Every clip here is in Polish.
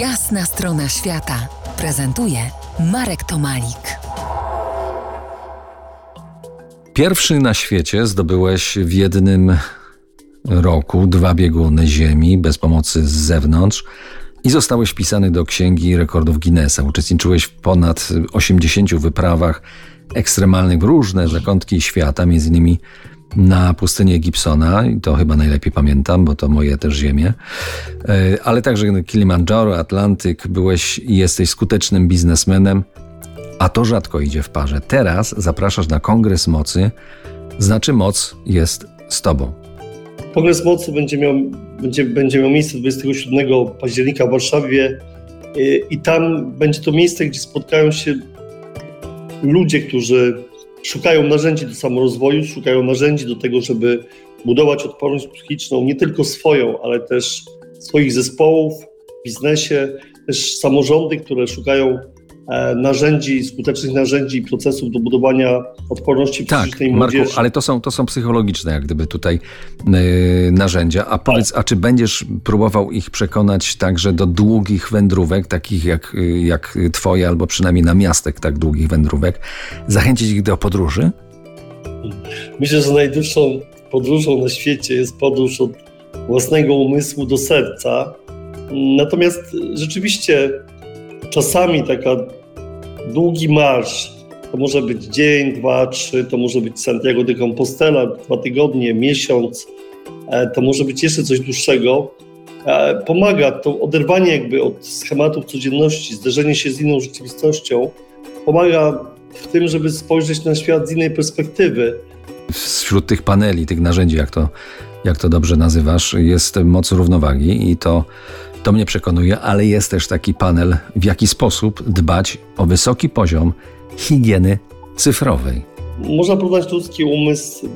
Jasna strona świata prezentuje Marek Tomalik. Pierwszy na świecie zdobyłeś w jednym roku dwa bieguny Ziemi bez pomocy z zewnątrz i zostałeś wpisany do Księgi Rekordów Guinnessa. Uczestniczyłeś w ponad 80 wyprawach ekstremalnych w różne zakątki świata, między innymi na pustynię Gibsona, i to chyba najlepiej pamiętam, bo to moje też ziemie, E, ale także Kilimandżaro, Atlantyk, byłeś i jesteś skutecznym biznesmenem, a to rzadko idzie w parze. Teraz zapraszasz na Kongres Mocy, znaczy moc jest z tobą. Kongres Mocy będzie miał, będzie, będzie miał miejsce 27 października w Warszawie y, i tam będzie to miejsce, gdzie spotkają się ludzie, którzy szukają narzędzi do samorozwoju, szukają narzędzi do tego, żeby budować odporność psychiczną, nie tylko swoją, ale też swoich zespołów w biznesie, też samorządy, które szukają narzędzi, skutecznych narzędzi i procesów do budowania odporności Tak, psychicznej Marku, młodzieży. ale to są, to są psychologiczne jak gdyby tutaj yy, narzędzia. A powiedz, a czy będziesz próbował ich przekonać także do długich wędrówek, takich jak, y, jak twoje, albo przynajmniej na miastek tak długich wędrówek, zachęcić ich do podróży? Myślę, że najdłuższą podróżą na świecie jest podróż od własnego umysłu do serca. Natomiast rzeczywiście czasami taka długi marsz, to może być dzień, dwa, trzy, to może być Santiago de Compostela, dwa tygodnie, miesiąc, e, to może być jeszcze coś dłuższego. E, Pomaga to oderwanie jakby od schematów codzienności, zderzenie się z inną rzeczywistością, pomaga w tym, żeby spojrzeć na świat z innej perspektywy. Wśród tych paneli, tych narzędzi, jak to, jak to dobrze nazywasz, jest moc równowagi i to, to mnie przekonuje, ale jest też taki panel, w jaki sposób dbać o wysoki poziom higieny cyfrowej. Można porównać ludzki umysł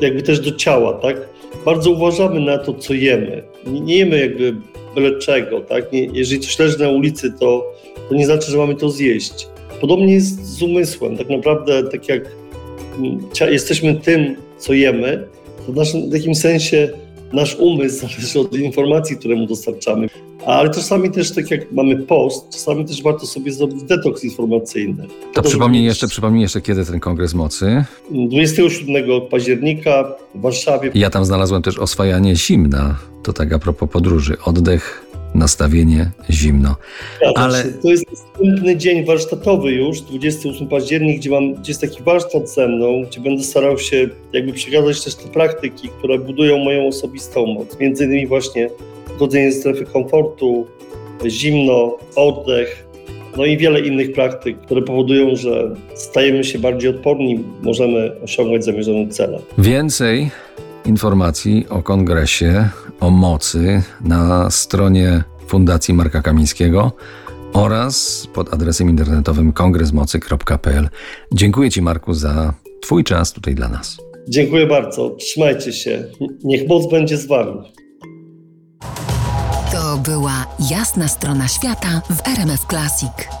jakby też do ciała, tak? Bardzo uważamy na to, co jemy. Nie, nie jemy jakby byle czego, tak? Nie, jeżeli coś leży na ulicy, to, to nie znaczy, że mamy to zjeść. Podobnie jest z umysłem. Tak naprawdę, tak jak mm, jesteśmy tym, co jemy, to w, naszym, w sensie nasz umysł zależy od informacji, które mu dostarczamy. Ale czasami też, tak jak mamy post, czasami też warto sobie zrobić detoks informacyjny. To żeby przypomnij jeszcze, przypomnij jeszcze, kiedy ten kongres mocy. 27 października w Warszawie. Ja tam znalazłem też oswajanie zimna. To tak a propos podróży. Oddech, nastawienie, zimno. Zgadza ale-. To jest następny dzień warsztatowy już, 28 październik, gdzie, mam, gdzie jest taki warsztat ze mną, gdzie będę starał się jakby przekazać też te praktyki, które budują moją osobistą moc. Między innymi właśnie wchodzenie ze strefy komfortu, zimno, oddech, no i wiele innych praktyk, które powodują, że stajemy się bardziej odporni, możemy osiągać zamierzone cele. Więcej informacji o kongresie, o mocy na stronie Fundacji Marka Kamińskiego oraz pod adresem internetowym kongresmocy.pl. Dziękuję Ci, Marku, za Twój czas tutaj dla nas. Dziękuję bardzo, trzymajcie się, niech moc będzie z Wami. To była Jasna strona świata w RMF Classic.